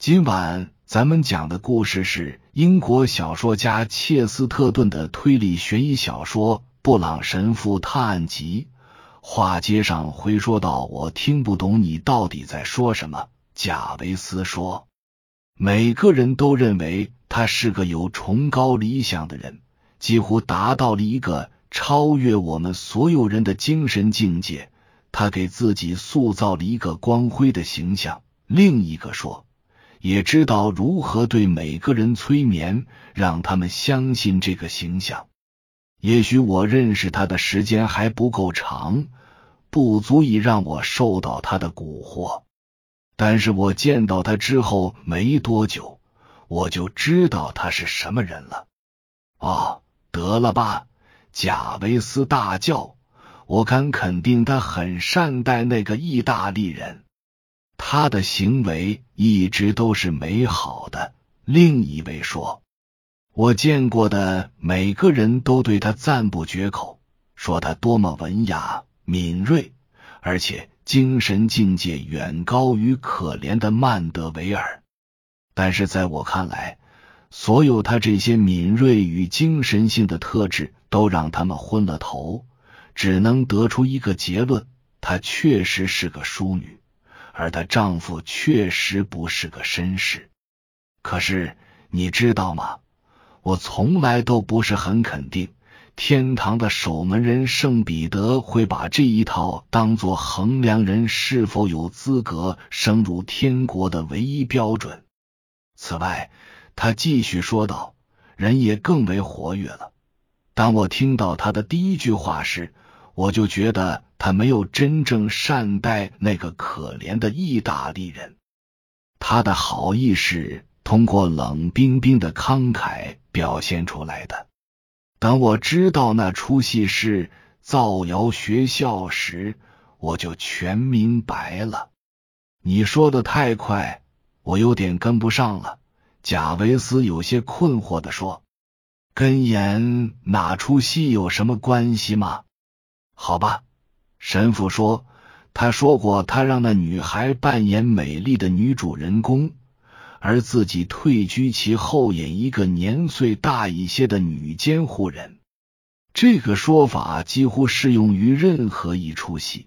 今晚咱们讲的故事是英国小说家切斯特顿的推理悬疑小说《布朗神父探案集》。话接上回说到：“我听不懂你到底在说什么。”贾维斯说：“每个人都认为他是个有崇高理想的人，几乎达到了一个超越我们所有人的精神境界。他给自己塑造了一个光辉的形象。”另一个说。也知道如何对每个人催眠，让他们相信这个形象。也许我认识他的时间还不够长，不足以让我受到他的蛊惑。但是我见到他之后没多久，我就知道他是什么人了。哦，得了吧！贾维斯大叫：“我敢肯定，他很善待那个意大利人。”他的行为一直都是美好的。另一位说：“我见过的每个人都对他赞不绝口，说他多么文雅、敏锐，而且精神境界远高于可怜的曼德维尔。但是在我看来，所有他这些敏锐与精神性的特质都让他们昏了头，只能得出一个结论：她确实是个淑女。”而她丈夫确实不是个绅士，可是你知道吗？我从来都不是很肯定，天堂的守门人圣彼得会把这一套当做衡量人是否有资格升入天国的唯一标准。此外，他继续说道，人也更为活跃了。当我听到他的第一句话时，我就觉得。他没有真正善待那个可怜的意大利人，他的好意是通过冷冰冰的慷慨表现出来的。当我知道那出戏是造谣学校时，我就全明白了。你说的太快，我有点跟不上了。贾维斯有些困惑的说：“跟演哪出戏有什么关系吗？”好吧。神父说：“他说过，他让那女孩扮演美丽的女主人公，而自己退居其后，演一个年岁大一些的女监护人。这个说法几乎适用于任何一出戏，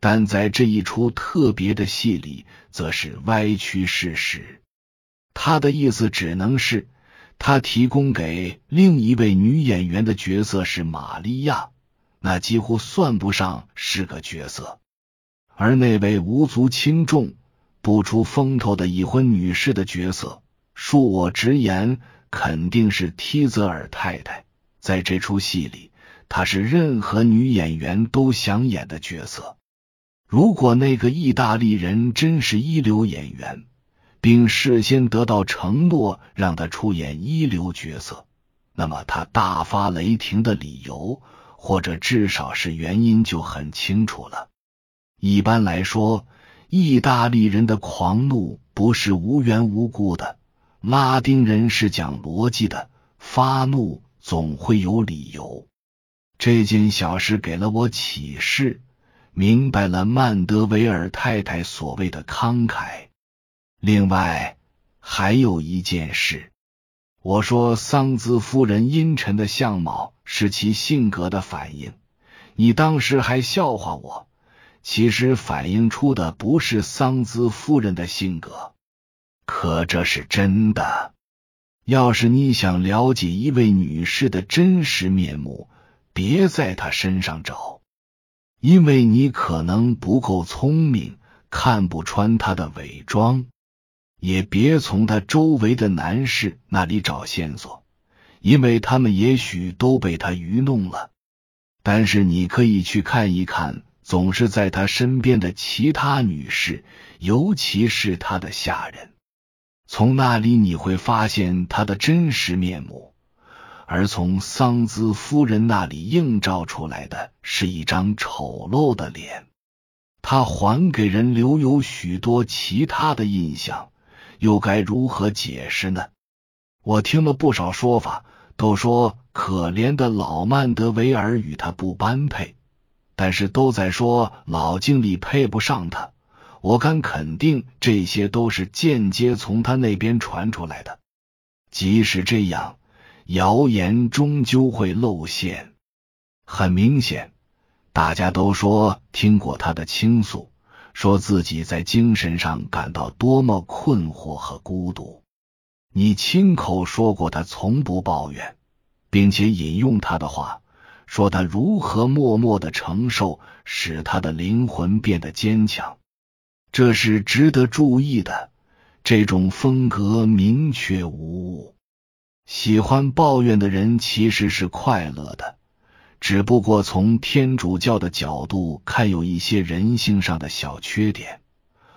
但在这一出特别的戏里，则是歪曲事实。他的意思只能是，他提供给另一位女演员的角色是玛利亚。”那几乎算不上是个角色，而那位无足轻重、不出风头的已婚女士的角色，恕我直言，肯定是梯泽尔太太。在这出戏里，她是任何女演员都想演的角色。如果那个意大利人真是一流演员，并事先得到承诺让他出演一流角色，那么他大发雷霆的理由。或者至少是原因就很清楚了。一般来说，意大利人的狂怒不是无缘无故的，拉丁人是讲逻辑的，发怒总会有理由。这件小事给了我启示，明白了曼德维尔太太所谓的慷慨。另外还有一件事。我说桑兹夫人阴沉的相貌是其性格的反应，你当时还笑话我。其实反映出的不是桑兹夫人的性格，可这是真的。要是你想了解一位女士的真实面目，别在她身上找，因为你可能不够聪明，看不穿她的伪装。也别从她周围的男士那里找线索，因为他们也许都被他愚弄了。但是你可以去看一看，总是在他身边的其他女士，尤其是他的下人，从那里你会发现他的真实面目。而从桑兹夫人那里映照出来的是一张丑陋的脸，他还给人留有许多其他的印象。又该如何解释呢？我听了不少说法，都说可怜的老曼德维尔与他不般配，但是都在说老经理配不上他。我敢肯定，这些都是间接从他那边传出来的。即使这样，谣言终究会露馅。很明显，大家都说听过他的倾诉，说自己在精神上感到多么困惑和孤独。你亲口说过他从不抱怨，并且引用他的话，说他如何默默的承受，使他的灵魂变得坚强。这是值得注意的。这种风格明确无误。喜欢抱怨的人其实是快乐的。只不过从天主教的角度看，有一些人性上的小缺点，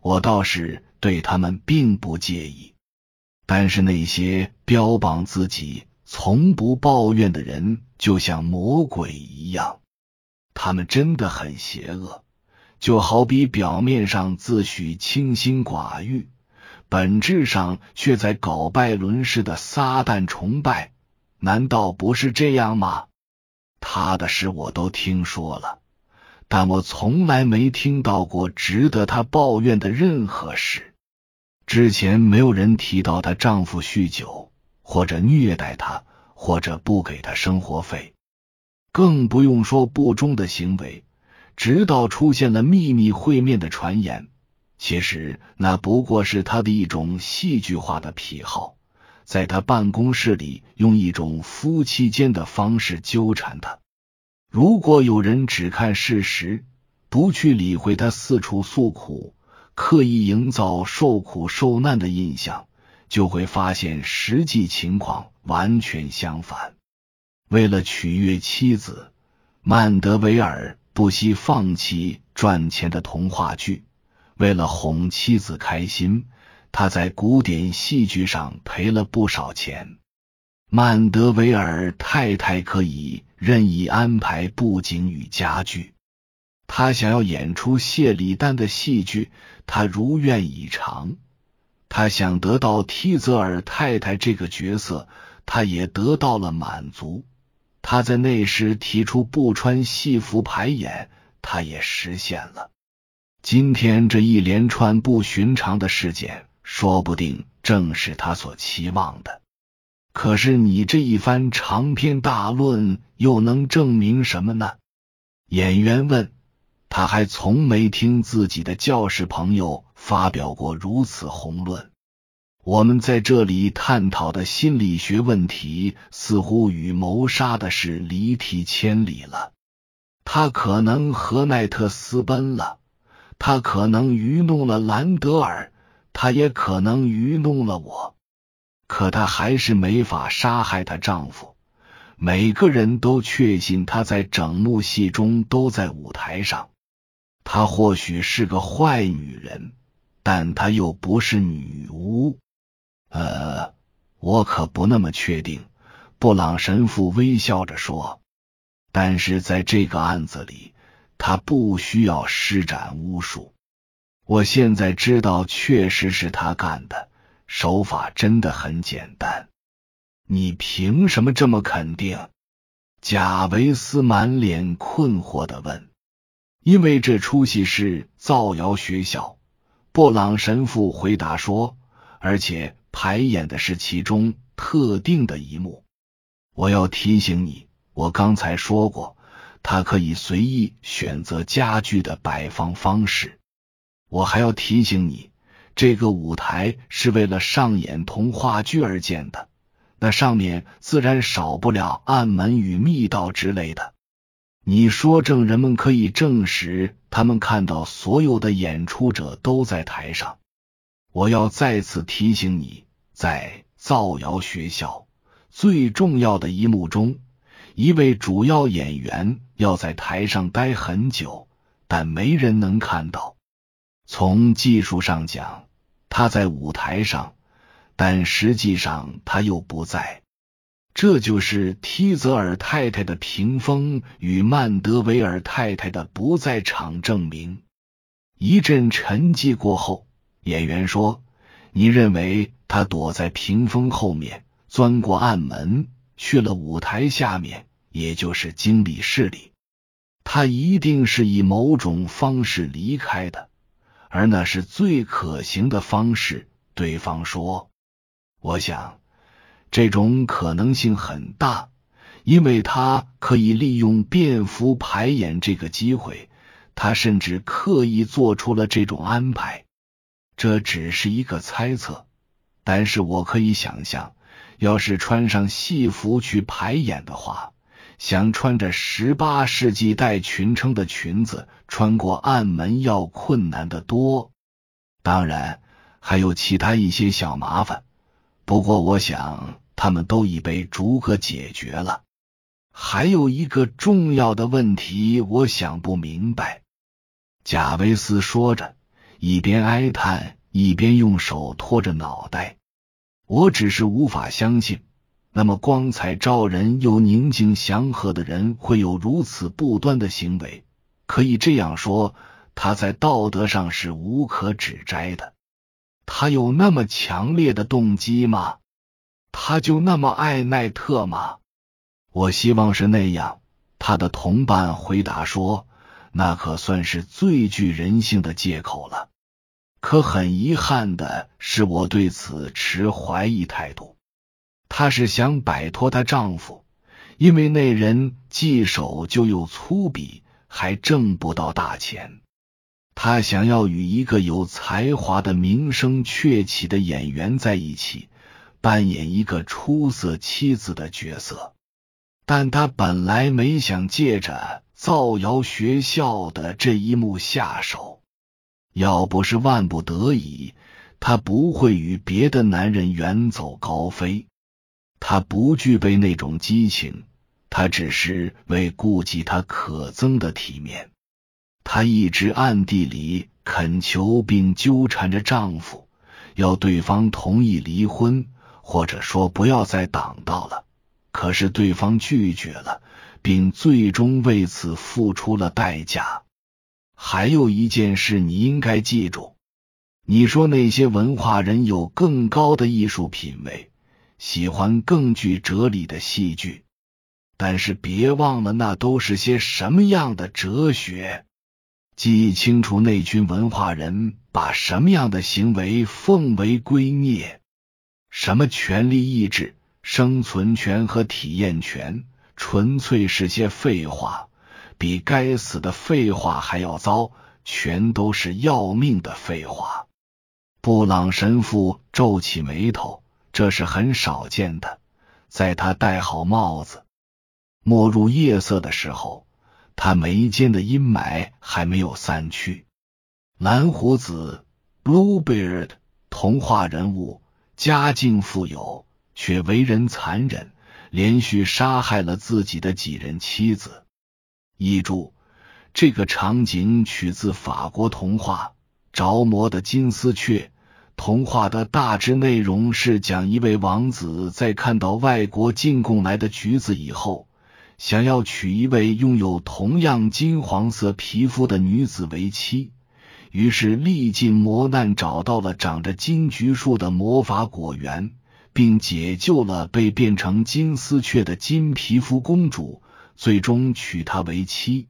我倒是对他们并不介意。但是那些标榜自己从不抱怨的人，就像魔鬼一样，他们真的很邪恶，就好比表面上自诩清心寡欲，本质上却在搞拜伦式的撒旦崇拜，难道不是这样吗？他的事我都听说了，但我从来没听到过值得他抱怨的任何事。之前没有人提到她丈夫酗酒，或者虐待她，或者不给她生活费，更不用说不忠的行为。直到出现了秘密会面的传言，其实那不过是他的一种戏剧化的癖好。在他办公室里，用一种夫妻间的方式纠缠他。如果有人只看事实，不去理会他四处诉苦，刻意营造受苦受难的印象，就会发现实际情况完全相反。为了取悦妻子，曼德维尔不惜放弃赚钱的童话剧；为了哄妻子开心。他在古典戏剧上赔了不少钱。曼德维尔太太可以任意安排布景与家具，他想要演出谢里丹的戏剧，他如愿以偿。他想得到梯泽尔太太这个角色，他也得到了满足。他在那时提出不穿戏服排演，他也实现了。今天这一连串不寻常的事件。说不定正是他所期望的。可是你这一番长篇大论又能证明什么呢？演员问。他还从没听自己的教室朋友发表过如此宏论。我们在这里探讨的心理学问题，似乎与谋杀的事离题千里了。他可能和奈特私奔了，他可能愚弄了兰德尔。她也可能愚弄了我，可她还是没法杀害她丈夫。每个人都确信她在整幕戏中都在舞台上。她或许是个坏女人，但她又不是女巫。呃，我可不那么确定。布朗神父微笑着说：“但是在这个案子里，他不需要施展巫术。”我现在知道，确实是他干的，手法真的很简单。你凭什么这么肯定？贾维斯满脸困惑的问。因为这出戏是造谣学校，布朗神父回答说，而且排演的是其中特定的一幕。我要提醒你，我刚才说过，他可以随意选择家具的摆放方式。我还要提醒你，这个舞台是为了上演童话剧而建的，那上面自然少不了暗门与密道之类的。你说证人们可以证实，他们看到所有的演出者都在台上。我要再次提醒你，在造谣学校最重要的一幕中，一位主要演员要在台上待很久，但没人能看到。从技术上讲，他在舞台上，但实际上他又不在。这就是梯泽尔太太的屏风与曼德维尔太太的不在场证明。一阵沉寂过后，演员说：“你认为他躲在屏风后面，钻过暗门，去了舞台下面，也就是经理室里。他一定是以某种方式离开的。”而那是最可行的方式。对方说：“我想这种可能性很大，因为他可以利用便服排演这个机会。他甚至刻意做出了这种安排。这只是一个猜测，但是我可以想象，要是穿上戏服去排演的话。”想穿着十八世纪带裙撑的裙子穿过暗门要困难的多，当然还有其他一些小麻烦，不过我想他们都已被逐个解决了。还有一个重要的问题，我想不明白。贾维斯说着，一边哀叹，一边用手托着脑袋。我只是无法相信。那么光彩照人又宁静祥和的人会有如此不端的行为？可以这样说，他在道德上是无可指摘的。他有那么强烈的动机吗？他就那么爱奈特吗？我希望是那样。他的同伴回答说：“那可算是最具人性的借口了。”可很遗憾的是，我对此持怀疑态度。她是想摆脱她丈夫，因为那人既手就又粗鄙，还挣不到大钱。她想要与一个有才华的、名声鹊起的演员在一起，扮演一个出色妻子的角色。但她本来没想借着造谣学校的这一幕下手。要不是万不得已，她不会与别的男人远走高飞。他不具备那种激情，他只是为顾及他可憎的体面。他一直暗地里恳求并纠缠着丈夫，要对方同意离婚，或者说不要再挡道了。可是对方拒绝了，并最终为此付出了代价。还有一件事你应该记住：你说那些文化人有更高的艺术品味。喜欢更具哲理的戏剧，但是别忘了，那都是些什么样的哲学？记清楚那群文化人把什么样的行为奉为圭臬？什么权利意志、生存权和体验权，纯粹是些废话，比该死的废话还要糟，全都是要命的废话。布朗神父皱起眉头。这是很少见的。在他戴好帽子、没入夜色的时候，他眉间的阴霾还没有散去。蓝胡子 （Bluebeard） 童话人物，家境富有，却为人残忍，连续杀害了自己的几任妻子。译注：这个场景取自法国童话《着魔的金丝雀》。童话的大致内容是讲一位王子在看到外国进贡来的橘子以后，想要娶一位拥有同样金黄色皮肤的女子为妻，于是历尽磨难找到了长着金橘树的魔法果园，并解救了被变成金丝雀的金皮肤公主，最终娶她为妻。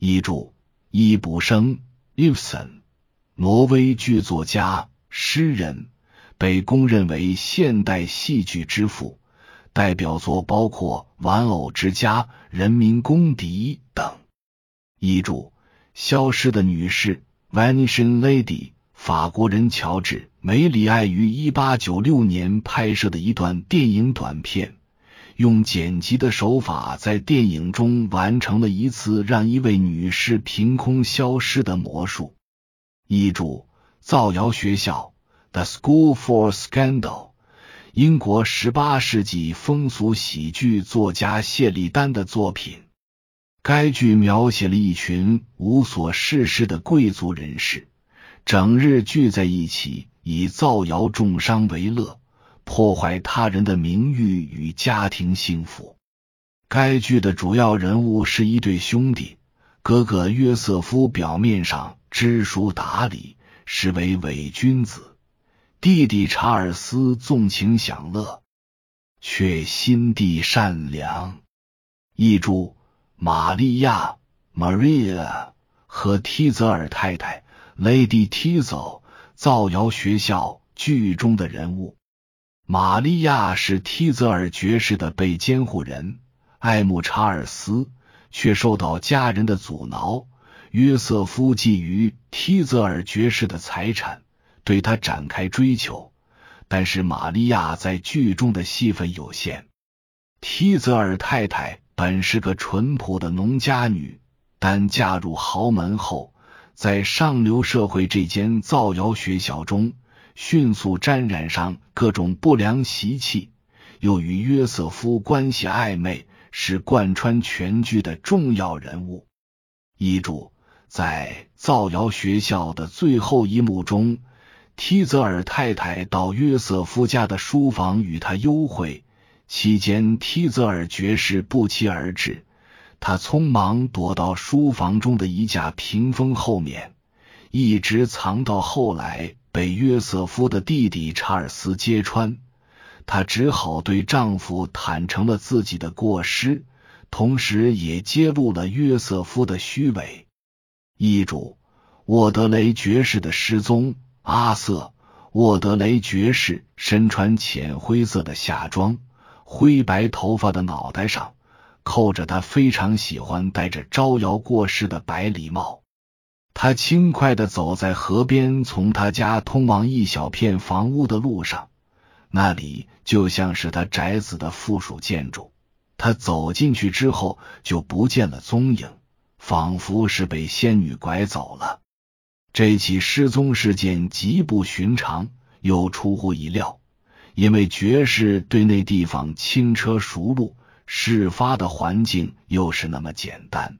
译注：伊卜生 （Ibsen），挪威剧作家。诗人被公认为现代戏剧之父，代表作包括《玩偶之家》《人民公敌》等。译注：消失的女士 （Vanishing Lady），法国人乔治·梅里爱于一八九六年拍摄的一段电影短片，用剪辑的手法在电影中完成了一次让一位女士凭空消失的魔术。译注。造谣学校，The School for Scandal，英国十八世纪风俗喜剧作家谢利丹的作品。该剧描写了一群无所事事的贵族人士，整日聚在一起，以造谣重伤为乐，破坏他人的名誉与家庭幸福。该剧的主要人物是一对兄弟，哥哥约瑟夫表面上知书达理。实为伪君子，弟弟查尔斯纵情享乐，却心地善良。译注：玛利亚 （Maria） 和梯泽尔太太 Lady Tizo，造谣学校剧中的人物。玛利亚是提泽尔爵士的被监护人，艾姆查尔斯却受到家人的阻挠。约瑟夫觊觎提泽尔爵士的财产，对他展开追求。但是玛利亚在剧中的戏份有限。提泽尔太太本是个淳朴的农家女，但嫁入豪门后。在上流社会这间造谣学校中，迅速沾染上各种不良习气，又与约瑟夫关系暧昧，是贯穿全剧的重要人物。遗嘱在造谣学校的最后一幕中，提泽尔太太到约瑟夫家的书房与他幽会，期间提泽尔爵士不期而至。他匆忙躲到书房中的一架屏风后面，一直藏到后来被约瑟夫的弟弟查尔斯揭穿。她只好对丈夫坦诚了自己的过失，同时也揭露了约瑟夫的虚伪。遗嘱：沃德雷爵士的失踪。阿瑟·沃德雷爵士身穿浅灰色的夏装，灰白头发的脑袋上。扣着他非常喜欢戴着招摇过市的白礼帽，他轻快的走在河边，从他家通往一小片房屋的路上，那里就像是他宅子的附属建筑。他走进去之后就不见了踪影，仿佛是被仙女拐走了。这起失踪事件极不寻常，又出乎意料，因为爵士对那地方轻车熟路。事发的环境又是那么简单，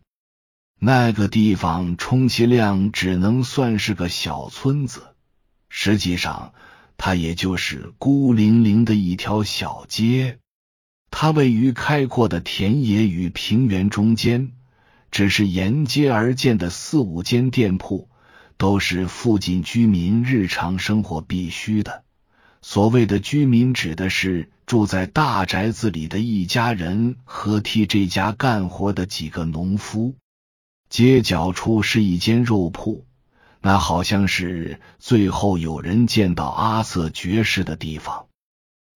那个地方充其量只能算是个小村子，实际上它也就是孤零零的一条小街。它位于开阔的田野与平原中间，只是沿街而建的四五间店铺，都是附近居民日常生活必须的。所谓的居民，指的是住在大宅子里的一家人和替这家干活的几个农夫。街角处是一间肉铺，那好像是最后有人见到阿瑟爵士的地方。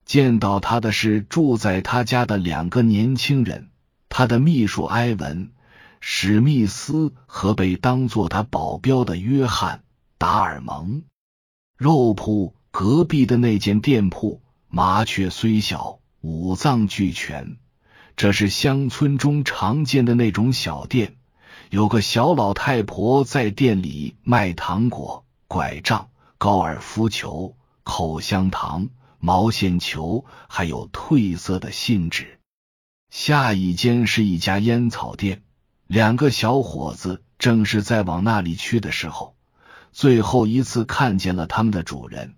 见到他的是住在他家的两个年轻人，他的秘书埃文·史密斯和被当做他保镖的约翰·达尔蒙。肉铺。隔壁的那间店铺，麻雀虽小，五脏俱全。这是乡村中常见的那种小店，有个小老太婆在店里卖糖果、拐杖、高尔夫球、口香糖、毛线球，还有褪色的信纸。下一间是一家烟草店，两个小伙子正是在往那里去的时候，最后一次看见了他们的主人。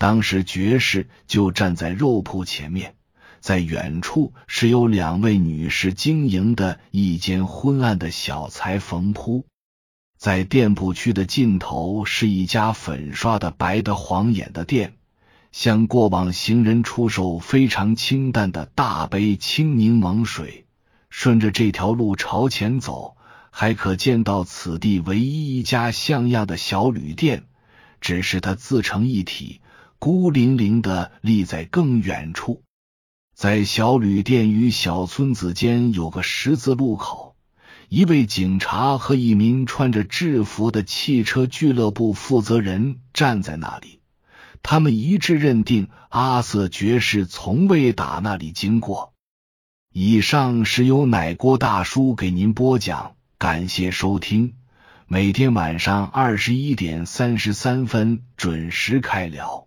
当时爵士就站在肉铺前面，在远处是有两位女士经营的一间昏暗的小裁缝铺，在店铺区的尽头是一家粉刷的白的晃眼的店，向过往行人出售非常清淡的大杯青柠檬水。顺着这条路朝前走，还可见到此地唯一一家像样的小旅店，只是它自成一体。孤零零的立在更远处，在小旅店与小村子间有个十字路口，一位警察和一名穿着制服的汽车俱乐部负责人站在那里。他们一致认定阿瑟爵士从未打那里经过。以上是由奶锅大叔给您播讲，感谢收听。每天晚上二十一点三十三分准时开聊。